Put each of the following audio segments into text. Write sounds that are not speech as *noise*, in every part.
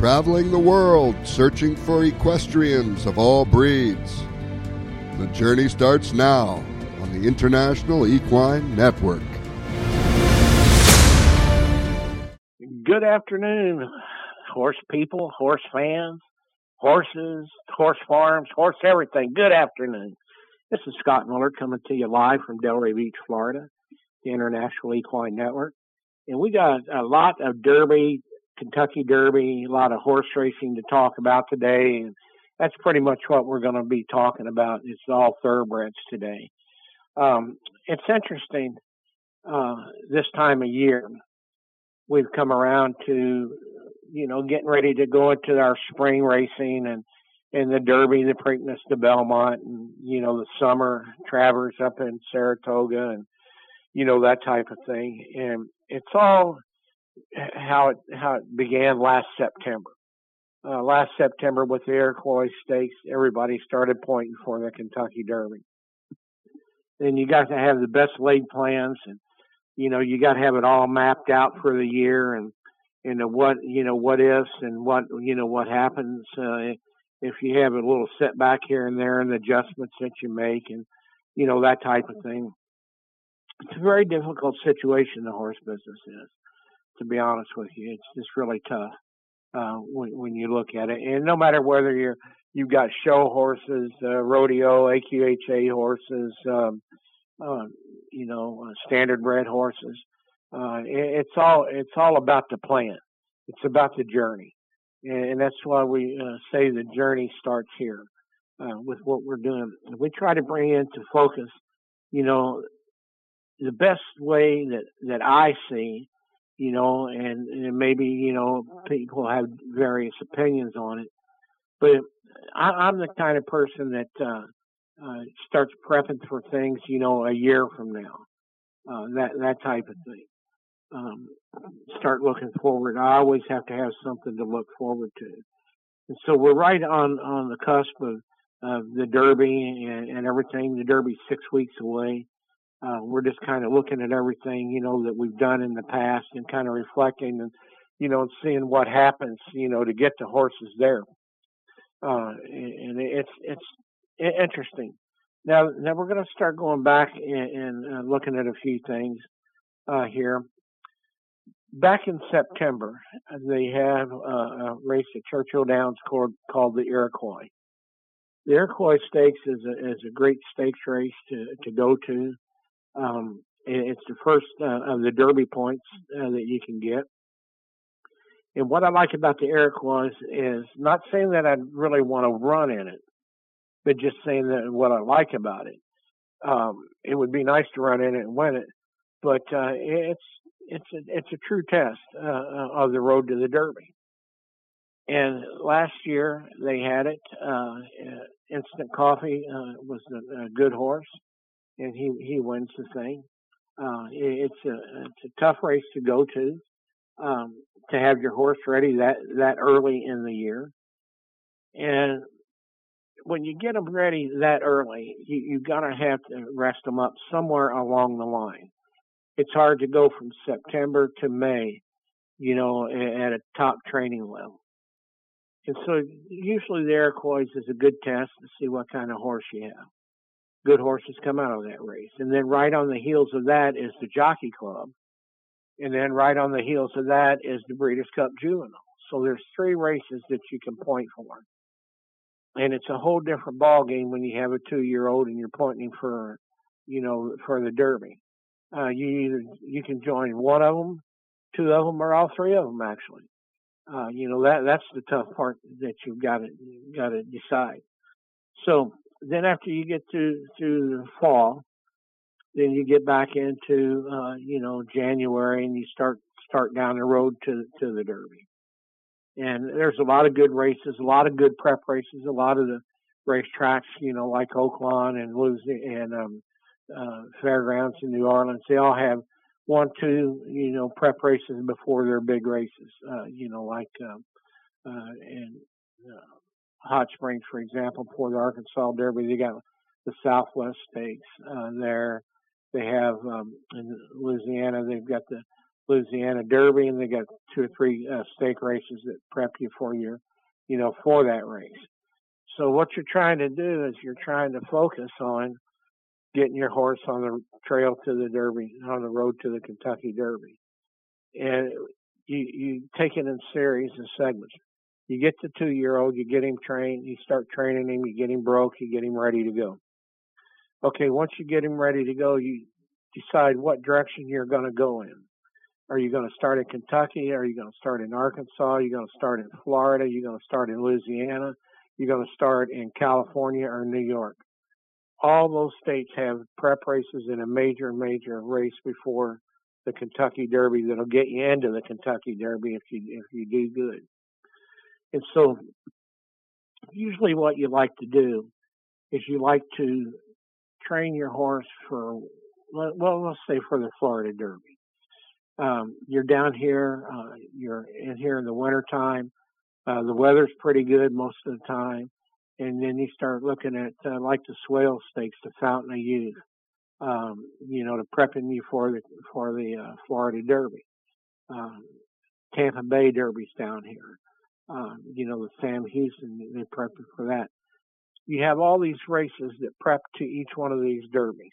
traveling the world searching for equestrians of all breeds. The journey starts now on the International Equine Network. Good afternoon, horse people, horse fans, horses, horse farms, horse everything. Good afternoon. This is Scott Miller coming to you live from Delray Beach, Florida, the International Equine Network. And we got a lot of Derby, Kentucky Derby, a lot of horse racing to talk about today. And that's pretty much what we're going to be talking about. It's all thoroughbreds today. Um, it's interesting uh, this time of year. We've come around to, you know, getting ready to go into our spring racing and and the Derby, the Preakness, the Belmont, and you know the summer Travers up in Saratoga, and you know that type of thing. And it's all how it how it began last September. Uh, last September with the Iroquois Stakes, everybody started pointing for the Kentucky Derby. And you got to have the best laid plans, and you know you got to have it all mapped out for the year, and you know what you know what ifs and what you know what happens. Uh, if you have a little setback here and there and the adjustments that you make and you know that type of thing it's a very difficult situation the horse business is to be honest with you it's just really tough uh, when, when you look at it. And no matter whether you're you've got show horses uh, rodeo aqha horses um, uh, you know uh, standard bred horses uh, it, it's all it's all about the plan. It's about the journey. And that's why we uh, say the journey starts here uh, with what we're doing. We try to bring into focus, you know, the best way that that I see, you know, and, and maybe you know people have various opinions on it, but I, am the kind of person that uh, uh, starts prepping for things, you know, a year from now, uh, that that type of thing um, start looking forward. I always have to have something to look forward to. And so we're right on, on the cusp of, of the Derby and, and everything. The Derby's six weeks away. Uh, we're just kind of looking at everything, you know, that we've done in the past and kind of reflecting and, you know, seeing what happens, you know, to get the horses there. Uh, and it's, it's interesting. Now, now we're going to start going back and, and uh, looking at a few things uh, here back in September, they have a race at Churchill Downs called, called the Iroquois. The Iroquois Stakes is a, is a great stakes race to, to go to. Um, it's the first uh, of the Derby points uh, that you can get. And what I like about the Iroquois is not saying that I really want to run in it, but just saying that what I like about it. Um, it would be nice to run in it and win it, but uh, it's it's a, it's a true test uh, uh, of the road to the Derby. And last year they had it. Uh, Instant Coffee was a, a, good horse, and he he wins the thing. Uh, it, it's a it's a tough race to go to. Um, to have your horse ready that that early in the year, and when you get them ready that early, you you gotta have to rest them up somewhere along the line it's hard to go from September to May, you know, at a top training level. And so usually the Iroquois is a good test to see what kind of horse you have. Good horses come out of that race. And then right on the heels of that is the Jockey Club. And then right on the heels of that is the Breeders' Cup Juvenile. So there's three races that you can point for. And it's a whole different ball game when you have a two year old and you're pointing for, you know, for the Derby. Uh, you either you can join one of them, two of them, or all three of them. Actually, uh, you know that that's the tough part that you've got to got to decide. So then after you get to through the fall, then you get back into uh, you know January and you start start down the road to to the Derby. And there's a lot of good races, a lot of good prep races, a lot of the racetracks, you know, like Oaklawn and Louisiana and um, uh, fairgrounds in New Orleans. They all have one, two, you know, prep races before their big races. Uh, you know, like um, uh, in uh, Hot Springs, for example, for the Arkansas Derby, they got the Southwest Stakes uh, there. They have um, in Louisiana, they've got the Louisiana Derby, and they got two or three uh, stake races that prep you for your, you know, for that race. So what you're trying to do is you're trying to focus on getting your horse on the trail to the Derby, on the road to the Kentucky Derby, and you you take it in series and segments. You get the two year old, you get him trained, you start training him, you get him broke, you get him ready to go. Okay, once you get him ready to go, you decide what direction you're going to go in. Are you going to start in Kentucky? Are you going to start in Arkansas? Are you going to start in Florida? Are you going to start in Louisiana? You're going to start in California or New York. All those states have prep races in a major, major race before the Kentucky Derby that'll get you into the Kentucky Derby if you if you do good. And so, usually, what you like to do is you like to train your horse for well, let's say for the Florida Derby. Um, you're down here, uh, you're in here in the wintertime. Uh, the weather's pretty good most of the time. And then you start looking at, uh, like the Swale Stakes, the Fountain of Youth, um, you know, to prepping you for the, for the, uh, Florida Derby. Um, Tampa Bay Derby's down here. Um, you know, the Sam Houston, they prep you for that. You have all these races that prep to each one of these derbies.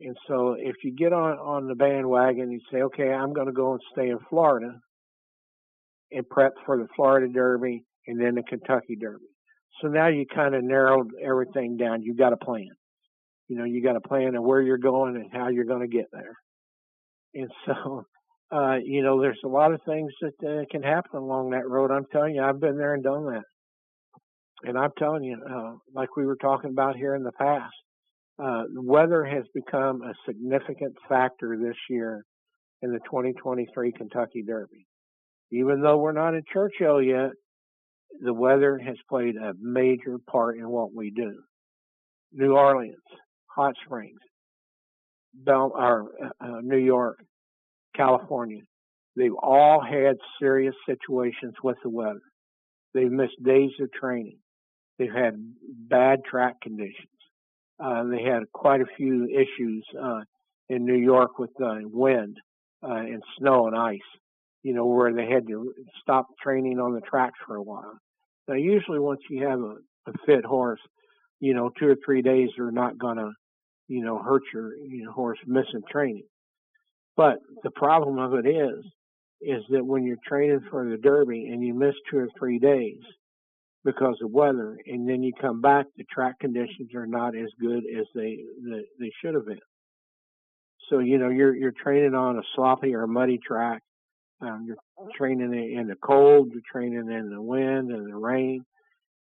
And so if you get on, on the bandwagon, you say, okay, I'm going to go and stay in Florida and prep for the Florida Derby and then the Kentucky Derby. So now you kind of narrowed everything down. You got a plan. You know, you got a plan of where you're going and how you're going to get there. And *laughs* so, uh, you know, there's a lot of things that uh, can happen along that road. I'm telling you, I've been there and done that. And I'm telling you, uh, like we were talking about here in the past, uh, weather has become a significant factor this year in the 2023 Kentucky Derby. Even though we're not in Churchill yet, the weather has played a major part in what we do. New Orleans, Hot Springs, Bel- or, uh, uh New York, California, they've all had serious situations with the weather. They've missed days of training. They've had bad track conditions. Uh, they had quite a few issues uh, in New York with uh, wind and snow and ice. You know where they had to stop training on the tracks for a while. Now, usually once you have a, a fit horse, you know two or three days are not gonna, you know, hurt your you know, horse missing training. But the problem of it is, is that when you're training for the Derby and you miss two or three days, because of weather, and then you come back, the track conditions are not as good as they they, should have been. So you know you're you're training on a sloppy or muddy track. Um, you're training in the cold. You're training in the wind and the rain.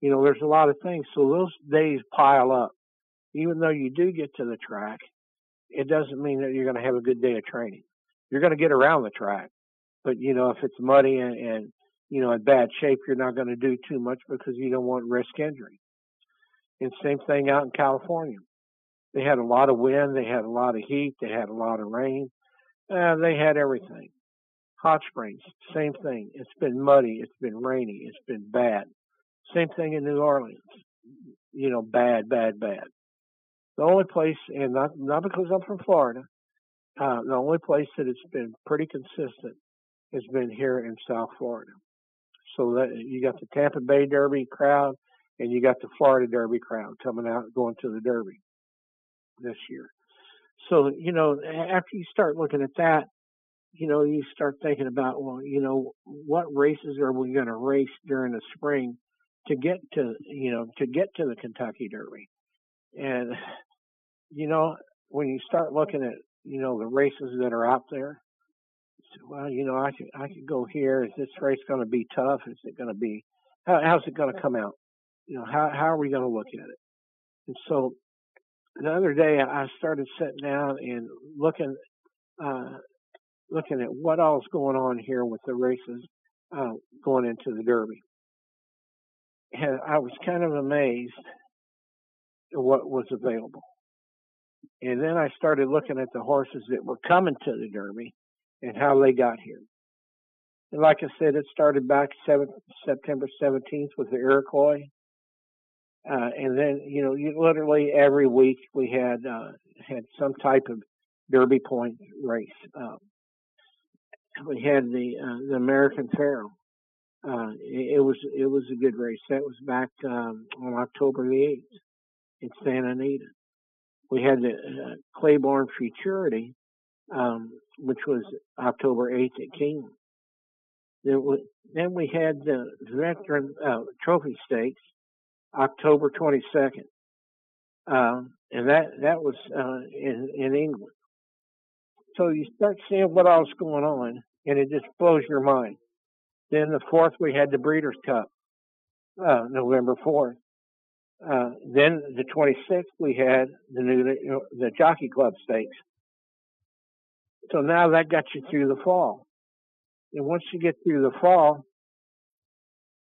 You know there's a lot of things. So those days pile up. Even though you do get to the track, it doesn't mean that you're going to have a good day of training. You're going to get around the track, but you know if it's muddy and, and you know, in bad shape, you're not going to do too much because you don't want risk injury. And same thing out in California. They had a lot of wind, they had a lot of heat, they had a lot of rain, uh, they had everything. Hot Springs, same thing. It's been muddy, it's been rainy, it's been bad. Same thing in New Orleans. You know, bad, bad, bad. The only place, and not not because I'm from Florida, uh, the only place that it's been pretty consistent has been here in South Florida. So that you got the Tampa Bay Derby crowd and you got the Florida Derby crowd coming out going to the Derby this year. So, you know, after you start looking at that, you know, you start thinking about, well, you know, what races are we going to race during the spring to get to, you know, to get to the Kentucky Derby? And, you know, when you start looking at, you know, the races that are out there, well, you know, I could I could go here. Is this race going to be tough? Is it going to be how, how's it going to come out? You know, how how are we going to look at it? And so the other day I started sitting down and looking uh, looking at what all's going on here with the races uh, going into the Derby. And I was kind of amazed what was available. And then I started looking at the horses that were coming to the Derby and how they got here. And like I said, it started back 7, September 17th with the Iroquois. Uh, and then, you know, you, literally every week we had, uh, had some type of Derby point race. Um, we had the uh, the American Pharoah. Uh, it, it, was it was a good race. That was back um, on October the eighth in Santa Anita. We had the uh, Claiborne Futurity, um, which was October eighth at Keeneland. Then, then we had the Veteran uh, Trophy Stakes, October twenty second, um, and that that was uh, in in England. So you start seeing what else going on, and it just blows your mind. Then the fourth, we had the Breeders' Cup, uh, November 4th. Uh, then the 26th, we had the new the Jockey Club Stakes. So now that got you through the fall. And once you get through the fall,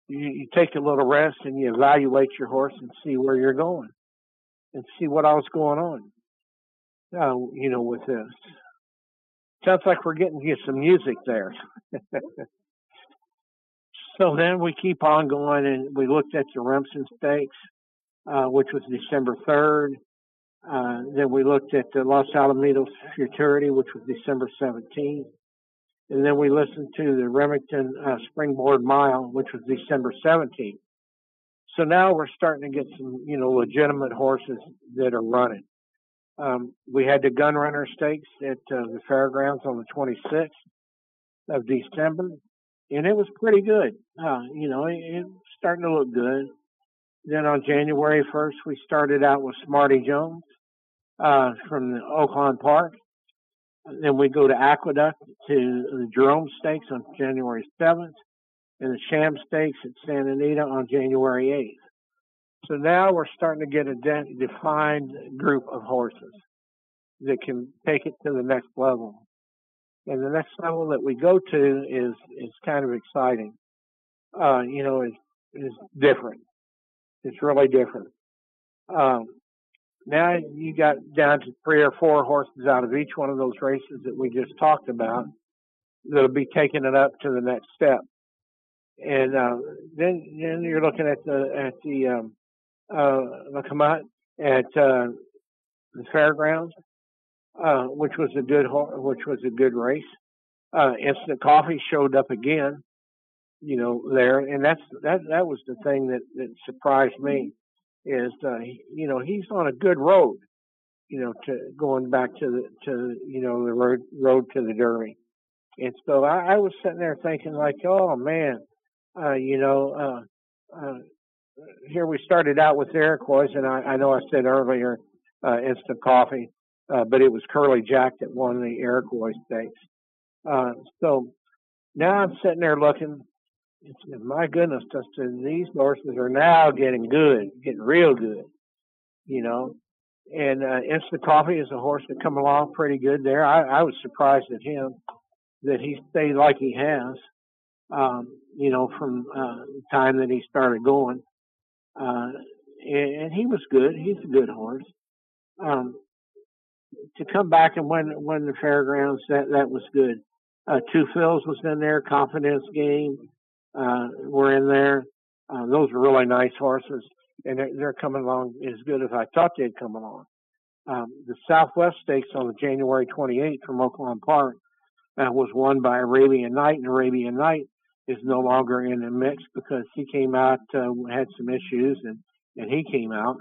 you, you take a little rest and you evaluate your horse and see where you're going and see what else going on. Uh, you know, with this. Sounds like we're getting you some music there. *laughs* so then we keep on going and we looked at the Remsen Stakes, uh, which was December 3rd. Uh, then we looked at the Los Alamitos Futurity, which was December 17th. And then we listened to the Remington uh, Springboard Mile, which was December 17th. So now we're starting to get some, you know, legitimate horses that are running. Um, we had the gun runner stakes at uh, the fairgrounds on the 26th of December, and it was pretty good. Uh, you know, it, starting to look good. Then on January 1st, we started out with Smarty Jones uh, from the Oaklawn Park. Then we go to Aqueduct to the Jerome Stakes on January 7th, and the Sham Stakes at Santa Anita on January 8th. So now we're starting to get a de- defined group of horses that can take it to the next level. And the next level that we go to is is kind of exciting. Uh, you know, is is different. It's really different. Um, now you got down to three or four horses out of each one of those races that we just talked about that'll be taking it up to the next step. And uh, then then you're looking at the at the um, uh, Lecomte at uh, the fairgrounds, uh, which was a good which was a good race. Uh, Instant Coffee showed up again, you know, there, and that's that that was the thing that that surprised me is uh, you know he's on a good road, you know, to going back to the to you know the road road to the Derby, and so I, I was sitting there thinking like, oh man, uh, you know, uh, uh, here we started out with Iroquois, and I, I know I said earlier uh, instant coffee, uh, but it was Curly Jack that won the Iroquois stakes. Uh, so now I'm sitting there looking. My goodness, just these horses are now getting good, getting real good, you know. And uh, Instant Coffee is a horse that come along pretty good there. I, I was surprised at him that he stayed like he has, um, you know, from uh, the time that he started going. Uh, and, and he was good. He's a good horse. Um, to come back and win win the fairgrounds, that that was good. Uh, Two Phil's was in there. Confidence Game uh, were in there. Uh, those were really nice horses, and they're, they're coming along as good as I thought they'd come along. Um, the Southwest Stakes on the January 28th from Oaklawn Park uh, was won by Arabian Knight, and Arabian Knight is no longer in the mix because he came out uh, had some issues and and he came out.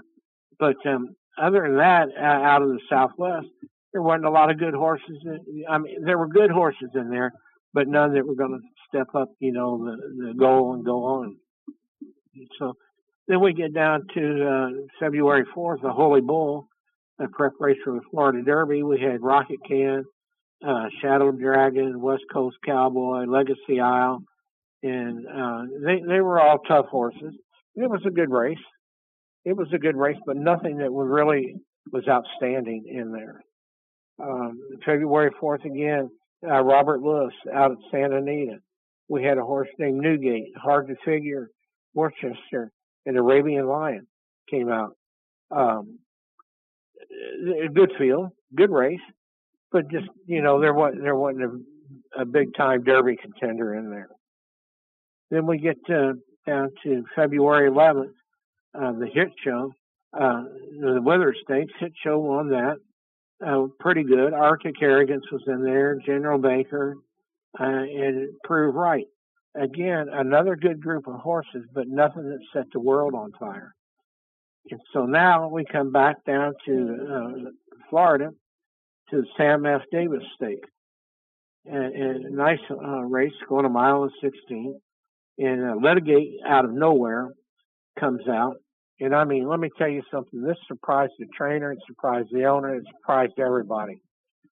But um, other than that, uh, out of the Southwest, there wasn't a lot of good horses. In, I mean, there were good horses in there, but none that were going to step up, you know, the the goal and go on. So then we get down to uh, February 4th, the Holy Bull, a preparation for the Florida Derby. We had Rocket Can, uh, Shadow Dragon, West Coast Cowboy, Legacy Isle, and uh, they they were all tough horses. It was a good race. It was a good race, but nothing that was really was outstanding in there. Um, February 4th again, uh, Robert Lewis out at Santa Anita. We had a horse named Newgate, hard to figure, Worcester, and Arabian Lion came out. Um, good field, good race, but just you know there wasn't there wasn't a, a big time Derby contender in there. Then we get to, down to February 11th, uh, the hit show, uh, the Withers Stakes hit show won that. Uh, pretty good. Arctic Arrogance was in there. General Baker, uh, and it proved right. Again, another good group of horses, but nothing that set the world on fire. And so now we come back down to uh, Florida to the Sam F. Davis Stake. And, and a nice uh, race going a mile and 16. And uh, Litigate out of nowhere comes out. And I mean, let me tell you something. This surprised the trainer, it surprised the owner, it surprised everybody.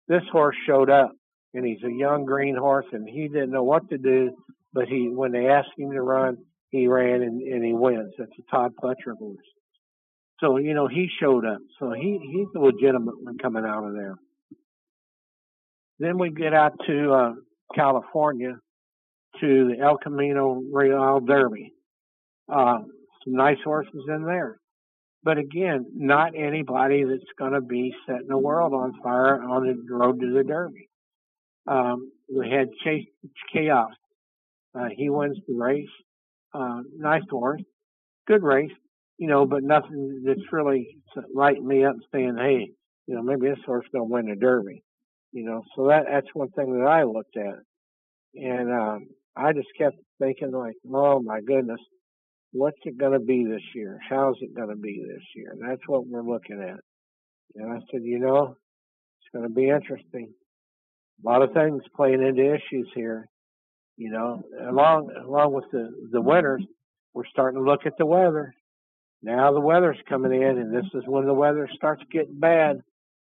This horse showed up, and he's a young green horse, and he didn't know what to do. But he, when they asked him to run, he ran and, and he wins. That's a Todd Pletcher horse. So you know he showed up. So he he's a legitimate one coming out of there. Then we get out to uh, California to the El Camino Real Derby. Uh, some nice horses in there. But again, not anybody that's going to be setting the world on fire on the road to the Derby. Um, we had Chase Chaos. Uh, he wins the race. Uh, nice horse. Good race, you know, but nothing that's really lighting me up saying, hey, you know, maybe this horse going to win the Derby. You know, so that that's one thing that I looked at. And um, I just kept thinking like, oh my goodness, what's it going to be this year? How's it going to be this year? That's what we're looking at. And I said, you know, it's going to be interesting. A lot of things playing into issues here. You know, along along with the the winters, we're starting to look at the weather. Now the weather's coming in, and this is when the weather starts getting bad.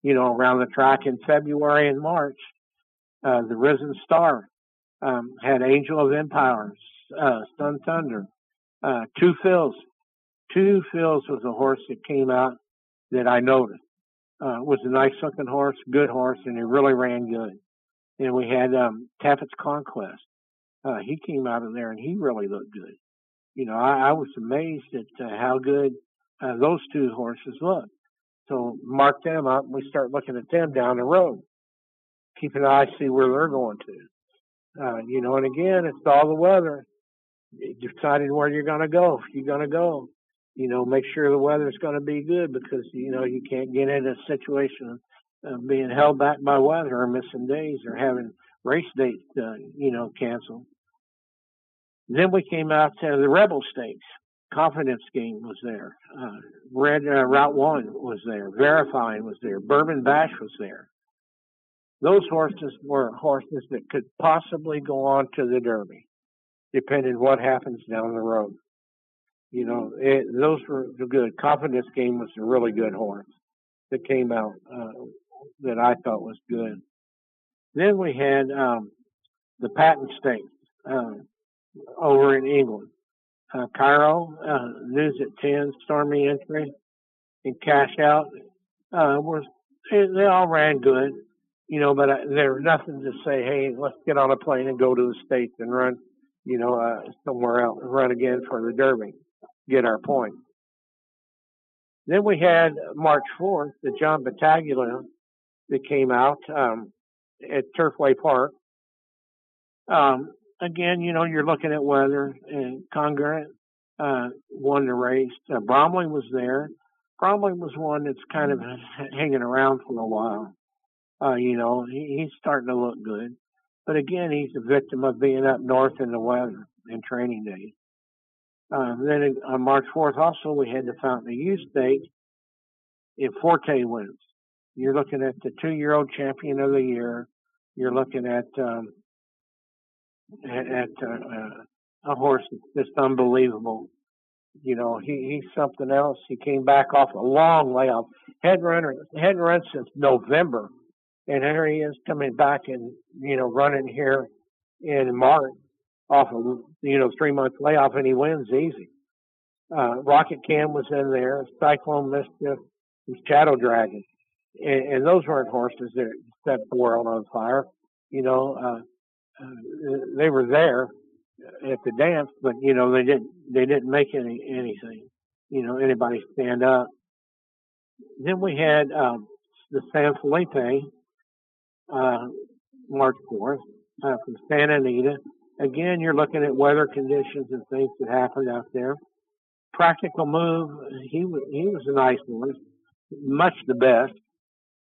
You know, around the track in February and March. Uh, the Risen Star um, had Angel of Empires, uh, Sun Thunder, uh, Two Phil's. Two Phil's was a horse that came out that I noticed. Uh, was a nice looking horse, good horse, and he really ran good. And we had um, Tapit's Conquest. Uh, he came out of there and he really looked good. You know, I, I was amazed at uh, how good uh, those two horses looked. So mark them up. And we start looking at them down the road. Keep an eye, see where they're going to. Uh, you know, and again, it's all the weather deciding where you're going to go. If you're going to go, you know, make sure the weather's going to be good because, you know, you can't get in a situation of being held back by weather or missing days or having race dates, uh, you know, canceled. Then we came out to the Rebel Stakes. Confidence Game was there. Uh, Red uh, Route One was there. Verifying was there. Bourbon Bash was there. Those horses were horses that could possibly go on to the Derby depending what happens down the road. You know, it, those were the good. Confidence Game was a really good horse that came out uh, that I thought was good. Then we had um, the Patent Stakes uh, over in England. Uh, Cairo, uh, News at 10, Stormy Entry, and Cash Out uh, was they all ran good, you know, but uh, there was nothing to say, hey, let's get on a plane and go to the States and run you know, uh, somewhere else, run again for the Derby, get our point. Then we had March 4th, the John Battaglia that came out um, at Turfway Park. Um, again, you know, you're looking at weather and Congruent uh, won the race. Uh, Bromley was there. Bromley was one that's kind of hanging around for a while. Uh, you know, he, he's starting to look good. But again, he's a victim of being up north in the weather and training days. Uh, then on March 4th, also, we had the Fountain of Youth State in Forte wins. You're looking at the two year old champion of the year. You're looking at, um, at, at uh, uh, a horse that's just unbelievable. You know, he, he's something else. He came back off a long layoff. Hadn't hadn't run since November and here he is coming back and you know running here in March off of you know three month layoff, and he wins easy. Uh, Rocket Can was in there, Cyclone Mischief, and Shadow Dragon, and, and those weren't horses that set the world on fire. You know, uh, uh, they were there at the dance, but you know they didn't they didn't make any anything. You know, anybody stand up. Then we had um, the San Felipe, uh, March 4th uh, from Santa Anita. Again, you're looking at weather conditions and things that happened out there. Practical move, he was, he was a nice one, much the best.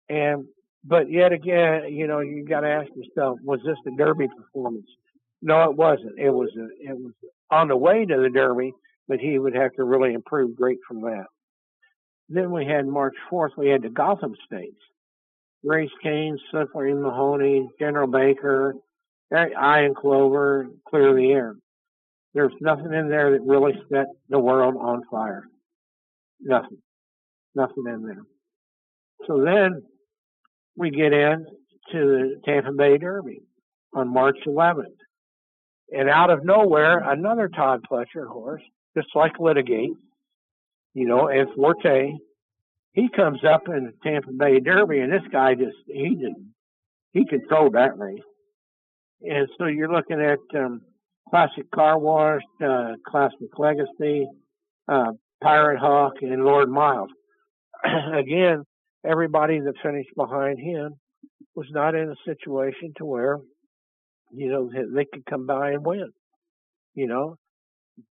And But yet again, you know, you got to ask yourself, was this the Derby performance? No, it wasn't. It was a, it was on the way to the Derby, but he would have to really improve great from that. Then we had March 4th, we had the Gotham Stakes. Raise Cain, Slippery Mahoney, General Baker, Iron Clover, Clear the Air. There's nothing in there that really set the world on fire. Nothing. Nothing in there. So then we get in to the Tampa Bay Derby on March 11th. And out of nowhere, another Todd Pletcher horse, just like Litigate, you know, and Forte, he comes up in the Tampa Bay Derby, and this guy just he just he controlled that race. And so you're looking at um, Classic Car Wash, uh, Classic Legacy, uh, Pirate Hawk, and Lord Miles. *clears throat* Again, everybody that finished behind him was not in a situation to where, you know, they could come by and win, you know.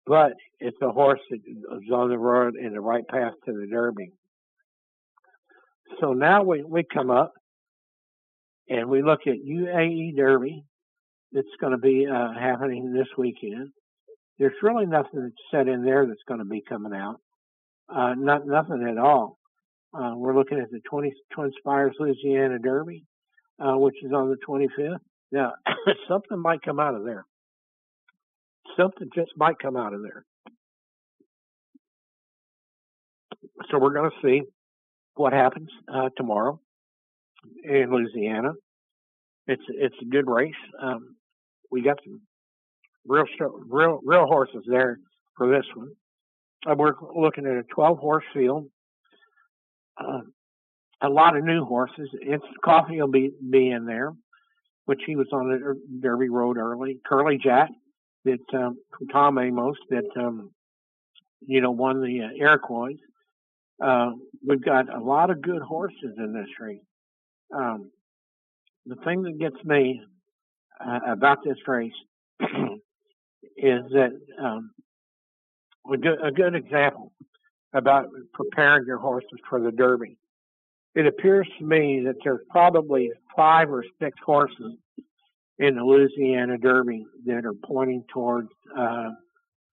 But it's a horse that is on the road in the right path to the Derby. So now we, we come up and we look at UAE Derby that's going to be uh, happening this weekend. There's really nothing that's set in there that's going to be coming out. Uh, not nothing at all. Uh, we're looking at the 20, Twin Spires Louisiana Derby, uh, which is on the 25th. Now, *coughs* something might come out of there. Something just might come out of there. So we're going to see what happens uh, tomorrow in Louisiana. It's it's a good race. Um, we got some real real real horses there for this one. Uh, we're looking at a 12 horse field uh, a lot of new horses. It's Coffee will be be in there, which he was on the Derby Road early. Curly Jack that um, Tom Amoss that um, you know won the uh, Iroquois. Uh, we've got a lot of good horses in this race. Um, the thing that gets me uh, about this race *clears throat* is that um, a, good, a good example about preparing your horses for the Derby. It appears to me that there's probably five or six horses in the Louisiana Derby that are pointing towards uh,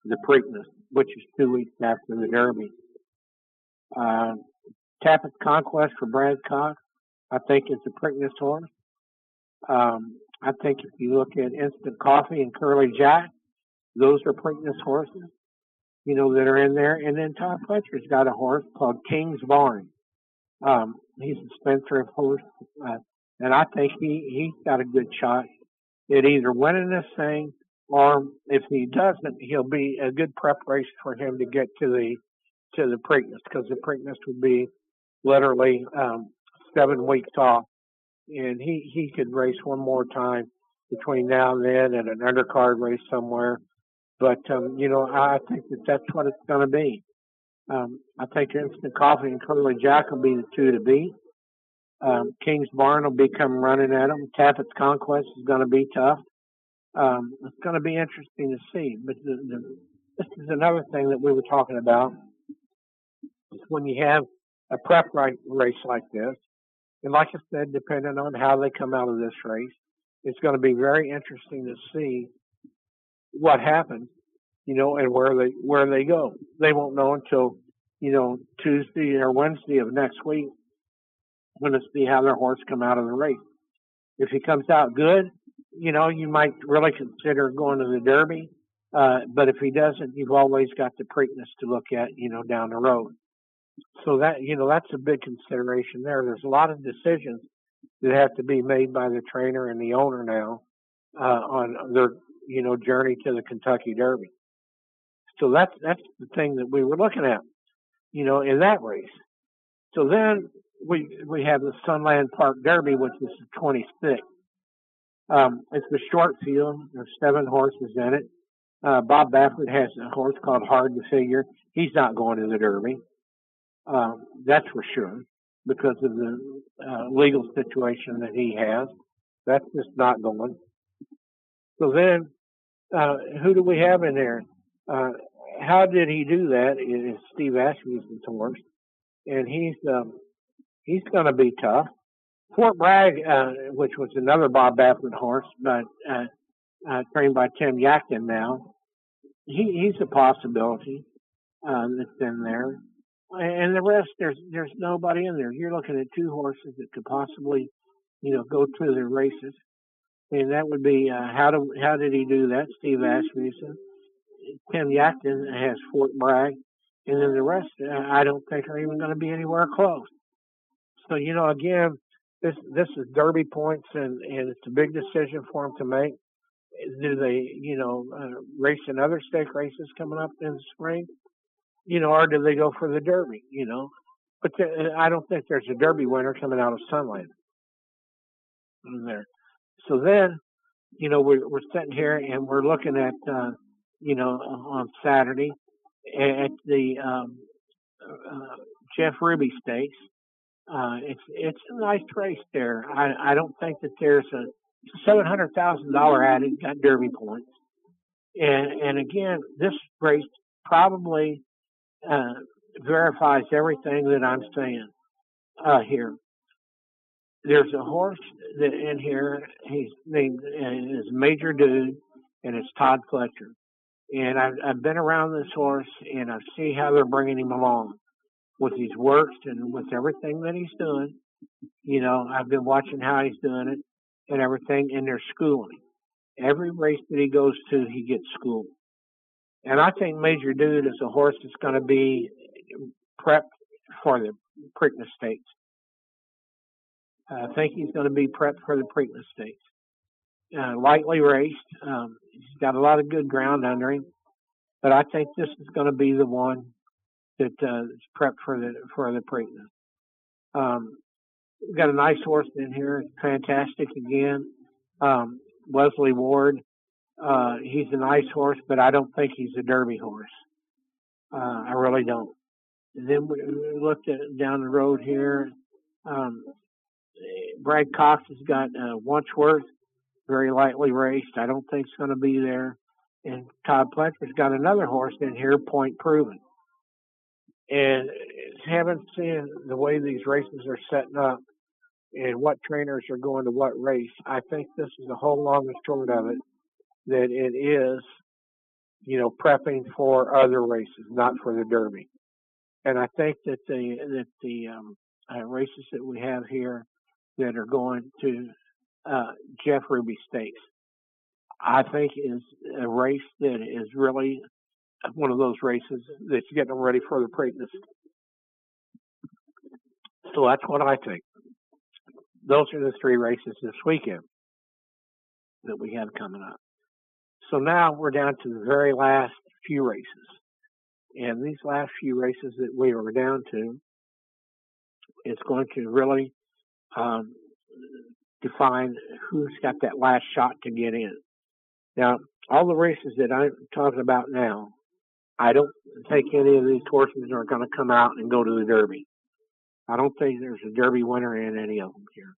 the Preakness, which is two weeks after the Derby. Uh, Tapit's Conquest for Brad Cox, I think is a Preakness horse. Um, I think if you look at Instant Coffee and Curly Jack, those are Preakness horses you know, that are in there. And then Todd Pletcher's got a horse called Kingsbarns. Um, he's a Spendthrift horse, uh, and I think he he's got a good shot at either winning this thing, or if he doesn't, he'll be a good preparation for him to get to the to the Preakness because the Preakness would be literally um, seven weeks off, and he he could race one more time between now and then at an undercard race somewhere but um, you know, I think that that's what it's going to be. Um, I think Instant Coffee and Curly Jack will be the two to beat. Um, Kingsbarns will be come running at them. Tapit's Conquest is going to be tough. Um, it's going to be interesting to see. But the, the, this is another thing that we were talking about. When you have a prep race like this, and like I said, depending on how they come out of this race, it's going to be very interesting to see what happens, you know, and where they where they go. They won't know until you know Tuesday or Wednesday of next week when to see how their horse come out of the race. If he comes out good, you know, you might really consider going to the Derby. Uh, but if he doesn't, you've always got the Preakness to look at, you know, down the road. So that, you know, that's a big consideration there. There's a lot of decisions that have to be made by the trainer and the owner now uh, on their you know, journey to the Kentucky Derby. So that's that's the thing that we were looking at, you know, in that race. So then we we have the Sunland Park Derby, which is the 26th. Um, it's the short field. There's seven horses in it. Uh, Bob Baffert has a horse called Hard to Figure. He's not going to the Derby. Um, that's for sure because of the uh, legal situation that he has. That's just not going. So then uh, who do we have in there? Uh, how did he do that? Is Steve Asmussen's horse, and he's um, he's going to be tough. Fort Bragg, uh, which was another Bob Baffert horse, but uh, uh, trained by Tim Yakteen now, he, he's a possibility uh, that's in there. And the rest, there's there's nobody in there. You're looking at two horses that could possibly, you know, go to the races, and that would be uh, how do how did he do that? Steve Asmussen, Tim Yakteen has Fort Bragg, and then the rest, uh, I don't think are even going to be anywhere close. So you know, again, this this is Derby points, and and it's a big decision for them to make. Do they, you know, uh, race in other stake races coming up in the spring? You know, or do they go for the Derby? You know, but the, I don't think there's a Derby winner coming out of Sunland there. So then, you know, we're we're sitting here and we're looking at, uh, you know, on Saturday at the um, uh, Jeff Ruby Stakes uh, it's it's a nice race there. I I don't think that there's a seven hundred thousand dollar added got Derby points, and and again this race probably uh, verifies everything that I'm saying uh, here. There's a horse that in here he's named is Major Dude, and it's Todd Pletcher. And I've, I've been around this horse and I see how they're bringing him along with his works and with everything that he's doing. You know, I've been watching how he's doing it and everything, and they're schooling. Every race that he goes to, he gets schooled. And I think Major Dude is a horse that's going to be prepped for the Preakness Stakes. I think he's going to be prepped for the Preakness Stakes. Uh, lightly raced. Um, he's got a lot of good ground under him, but I think this is going to be the one that uh, is prepped for the for the Preakness. Um, we've got a nice horse in here, fantastic again. Um, Wesley Ward, uh, he's a nice horse, but I don't think he's a Derby horse. Uh, I really don't. And then we, looked at down the road here. Um, Brad Cox has got uh, Wanchworth, very lightly raced. I don't think it's going to be there. And Todd Pletcher's got another horse in here, Point Proven. And having seen the way these races are setting up and what trainers are going to what race, I think this is the whole long and short of it that it is, you know, prepping for other races, not for the Derby. And I think that the that the um, uh, races that we have here that are going to uh, Jeff Ruby Stakes, I think is a race that is really one of those races that's getting them ready for the Preakness. So that's what I think. Those are the three races this weekend that we have coming up. So now we're down to the very last few races. And these last few races that we are down to, it's going to really um, define who's got that last shot to get in. Now, all the races that I'm talking about now I don't think any of these horses are going to come out and go to the Derby. I don't think there's a Derby winner in any of them here.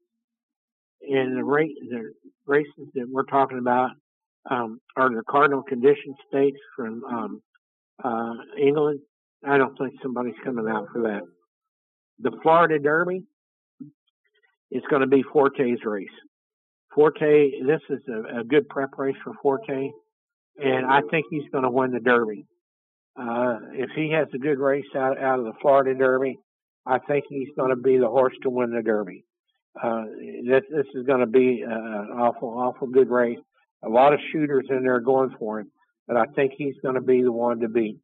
And the, the races that we're talking about um, are the Cardinal Condition states from um, uh, England. I don't think somebody's coming out for that. The Florida Derby is going to be Forte's race. Forte, this is a, a good prep race for Forte, and I think he's going to win the Derby. Uh, if he has a good race out, out of the Florida Derby, I think he's going to be the horse to win the Derby. Uh, this, this is going to be uh, an awful, awful good race. A lot of shooters in there going for him, but I think he's going to be the one to beat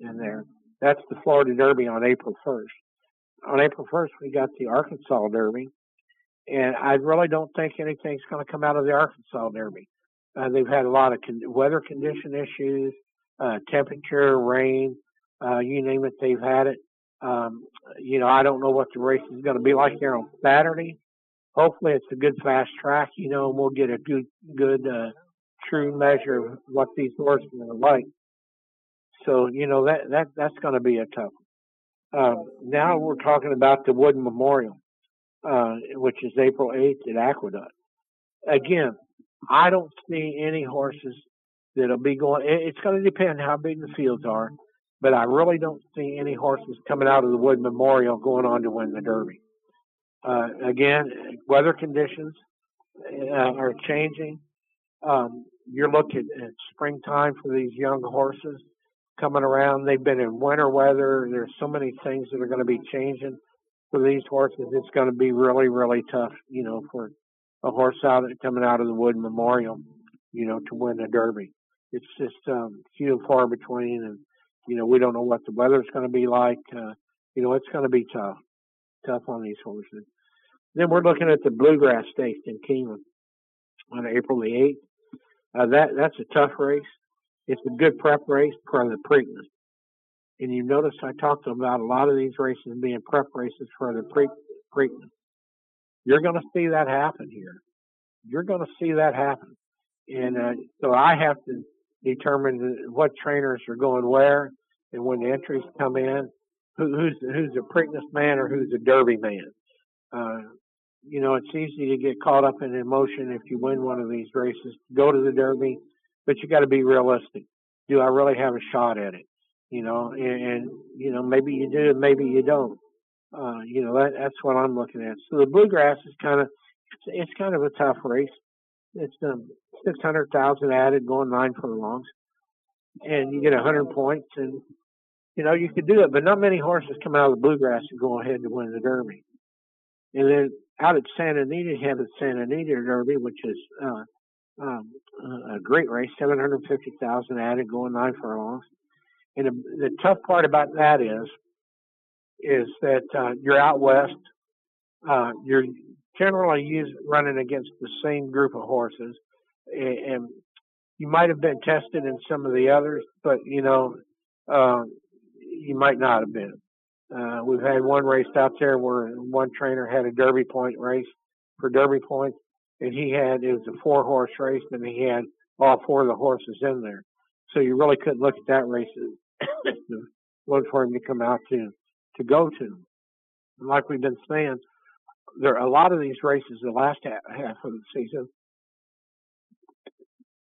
in there. That's the Florida Derby on April 1st. On April 1st, we got the Arkansas Derby, and I really don't think anything's going to come out of the Arkansas Derby. Uh, they've had a lot of con- weather condition issues uh, temperature, rain, uh, you name it, they've had it. Um, you know, I don't know what the race is going to be like there on Saturday. Hopefully, it's a good fast track, you know, and we'll get a good, good, uh, true measure of what these horses are like. So, you know, that, that, that's going to be a tough. one. Um, now we're talking about the Wood Memorial, uh, which is April 8th at Aqueduct. Again, I don't see any horses that'll be going. It's going to depend how big the fields are, but I really don't see any horses coming out of the Wood Memorial going on to win the Derby. Uh, again, weather conditions uh, are changing. Um, you're looking at springtime for these young horses coming around. They've been in winter weather. There's so many things that are going to be changing for these horses. It's going to be really, really tough, you know, for a horse out coming out of the Wood Memorial, you know, to win a Derby. It's just um, few and far between, and you know, we don't know what the weather's going to be like. Uh, you know, it's going to be tough, tough on these horses. Then we're looking at the Bluegrass Stakes in Keeneland on April the 8th. Uh, that that's a tough race. It's a good prep race for the Preakness. And you notice I talked about a lot of these races being prep races for the pre- Preakness. You're going to see that happen here. You're going to see that happen. And uh, so I have to determine what trainers are going where and when the entries come in, who, who's who's a Preakness man or who's a Derby man. Uh, you know, it's easy to get caught up in emotion if you win one of these races. Go to the Derby, but you got to be realistic. Do I really have a shot at it? You know, and, and you know maybe you do, maybe you don't. Uh, you know that that's what I'm looking at. So the bluegrass is kind of it's, it's kind of a tough race. It's um, six hundred thousand added, going nine furlongs, and you get a hundred points, and you know you could do it. But not many horses come out of the bluegrass and go ahead to win the Derby. And then out at Santa Anita, you have the Santa Anita Derby, which is uh, um, a great race, 750,000 added, going nine furlongs. And the, tough part about that is, is that uh, you're out west. Uh, you're generally use, running against the same group of horses, and, and you might have been tested in some of the others, but you know, uh, you might not have been. Uh, we've had one race out there where one trainer had a Derby point race for Derby points, and he had it was a four horse race, and he had all four of the horses in there. So you really couldn't look at that race as *coughs* one for him to come out to to go to. And like we've been saying, there a lot of these races the last half, half of the season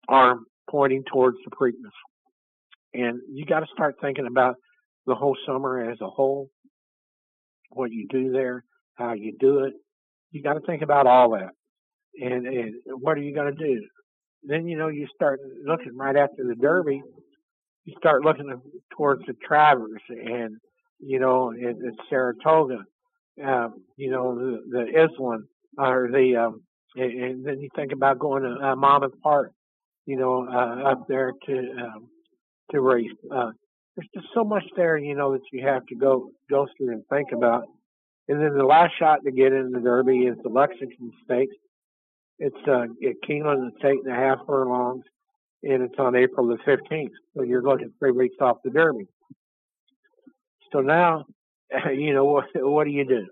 are pointing towards the Preakness. And you got to start thinking about the whole summer as a whole, what you do there, how you do it. You got to think about all that. And, and what are you going to do? Then, you know, you start looking right after the Derby, you start looking towards the Travers and, you know, and, Saratoga, um, you know, the, the Iselin, or the, um, and, and then you think about going to uh, Monmouth Park, you know, uh, up there to, um, to race. Uh, there's just so much there, you know, that you have to go go through and think about. And then the last shot to get in the Derby is the Lexington Stakes. It's uh, at Keeneland. It's eight and a half furlongs, and it's on April the 15th. So you're looking three weeks off the Derby. So now, *laughs* you know, what, what do you do?